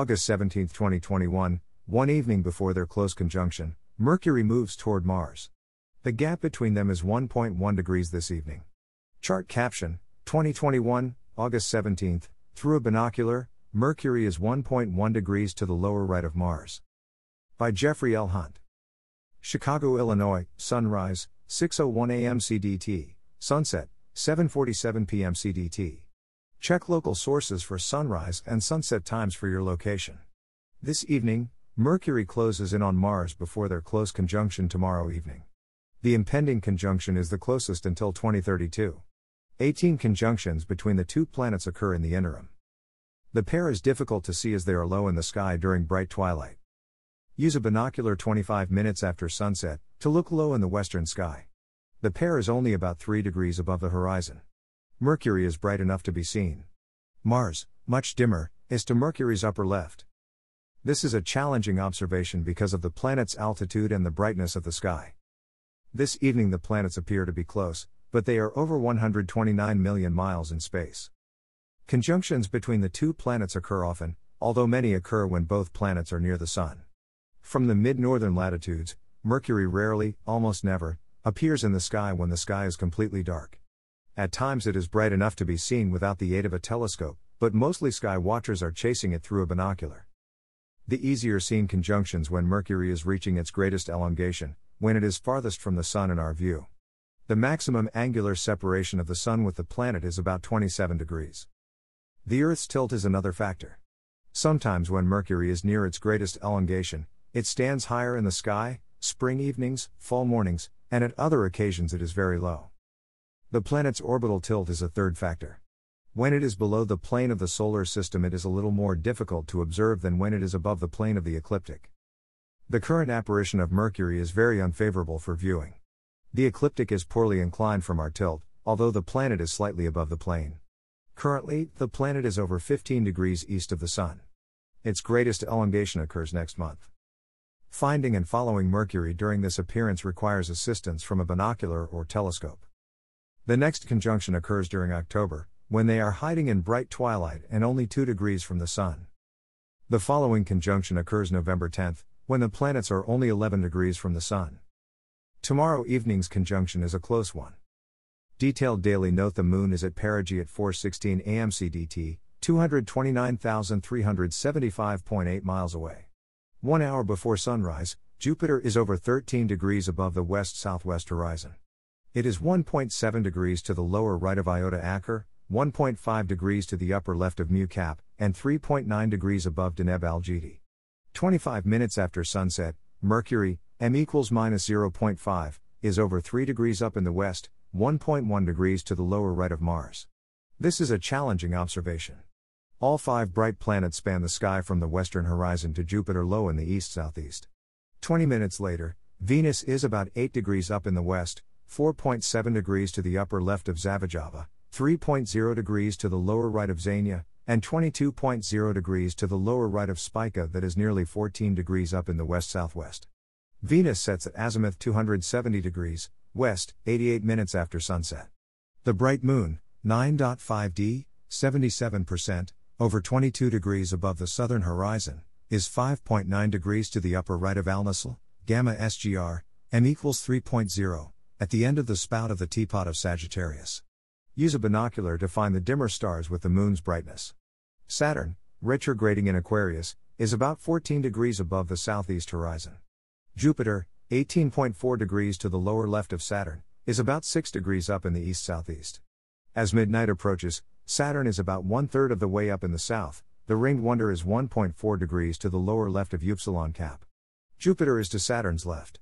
August 17, 2021, one evening before their close conjunction, Mercury moves toward Mars. The gap between them is 1.1 degrees this evening. Chart caption 2021, August 17th, through a binocular, Mercury is 1.1 degrees to the lower right of Mars. By Jeffrey L. Hunt. Chicago, Illinois, sunrise, 6:01 a.m. CDT, sunset, 7:47 p.m. CDT. Check local sources for sunrise and sunset times for your location. This evening, Mercury closes in on Mars before their close conjunction tomorrow evening. The impending conjunction is the closest until 2032. 18 conjunctions between the two planets occur in the interim. The pair is difficult to see as they are low in the sky during bright twilight. Use a binocular 25 minutes after sunset to look low in the western sky. The pair is only about 3 degrees above the horizon. Mercury is bright enough to be seen. Mars, much dimmer, is to Mercury's upper left. This is a challenging observation because of the planet's altitude and the brightness of the sky. This evening the planets appear to be close, but they are over 129 million miles in space. Conjunctions between the two planets occur often, although many occur when both planets are near the Sun. From the mid northern latitudes, Mercury rarely, almost never, appears in the sky when the sky is completely dark. At times it is bright enough to be seen without the aid of a telescope, but mostly sky watchers are chasing it through a binocular. The easier seen conjunctions when Mercury is reaching its greatest elongation, when it is farthest from the Sun in our view. The maximum angular separation of the Sun with the planet is about 27 degrees. The Earth's tilt is another factor. Sometimes when Mercury is near its greatest elongation, it stands higher in the sky, spring evenings, fall mornings, and at other occasions it is very low. The planet's orbital tilt is a third factor. When it is below the plane of the solar system, it is a little more difficult to observe than when it is above the plane of the ecliptic. The current apparition of Mercury is very unfavorable for viewing. The ecliptic is poorly inclined from our tilt, although the planet is slightly above the plane. Currently, the planet is over 15 degrees east of the Sun. Its greatest elongation occurs next month. Finding and following Mercury during this appearance requires assistance from a binocular or telescope. The next conjunction occurs during October, when they are hiding in bright twilight and only 2 degrees from the Sun. The following conjunction occurs November 10th, when the planets are only 11 degrees from the Sun. Tomorrow evening's conjunction is a close one. Detailed daily note the moon is at perigee at 4:16 a.m. CDT, 229,375.8 miles away. 1 hour before sunrise, Jupiter is over 13 degrees above the west-southwest horizon. It is 1.7 degrees to the lower right of Iota Acher, 1.5 degrees to the upper left of Mu Cap, and 3.9 degrees above Deneb Algedi. 25 minutes after sunset, Mercury, M equals minus 0.5, is over 3 degrees up in the west, 1.1 degrees to the lower right of Mars. This is a challenging observation. All five bright planets span the sky from the western horizon to Jupiter low in the east southeast. 20 minutes later, Venus is about 8 degrees up in the west, 4.7 degrees to the upper left of Zavijava, 3.0 degrees to the lower right of Zaniah, and 22.0 degrees to the lower right of Spica that is nearly 14 degrees up in the west southwest. Venus sets at azimuth 270 degrees, west, 88 minutes after sunset. The bright moon, 9.5d, 77%, over 22 degrees above the southern horizon, is 5.9 degrees to the upper right of Alnasl, gamma SGR, m equals 3.0, at the end of the spout of the teapot of Sagittarius. Use a binocular to find the dimmer stars with the moon's brightness. Saturn, retrograding in Aquarius, is about 14 degrees above the southeast horizon. Jupiter, 18.4 degrees to the lower left of Saturn, is about 6 degrees up in the east southeast. As midnight approaches, Saturn is about one third of the way up in the south, the ringed wonder is 1.4 degrees to the lower left of Upsilon Cap. Jupiter is to Saturn's left.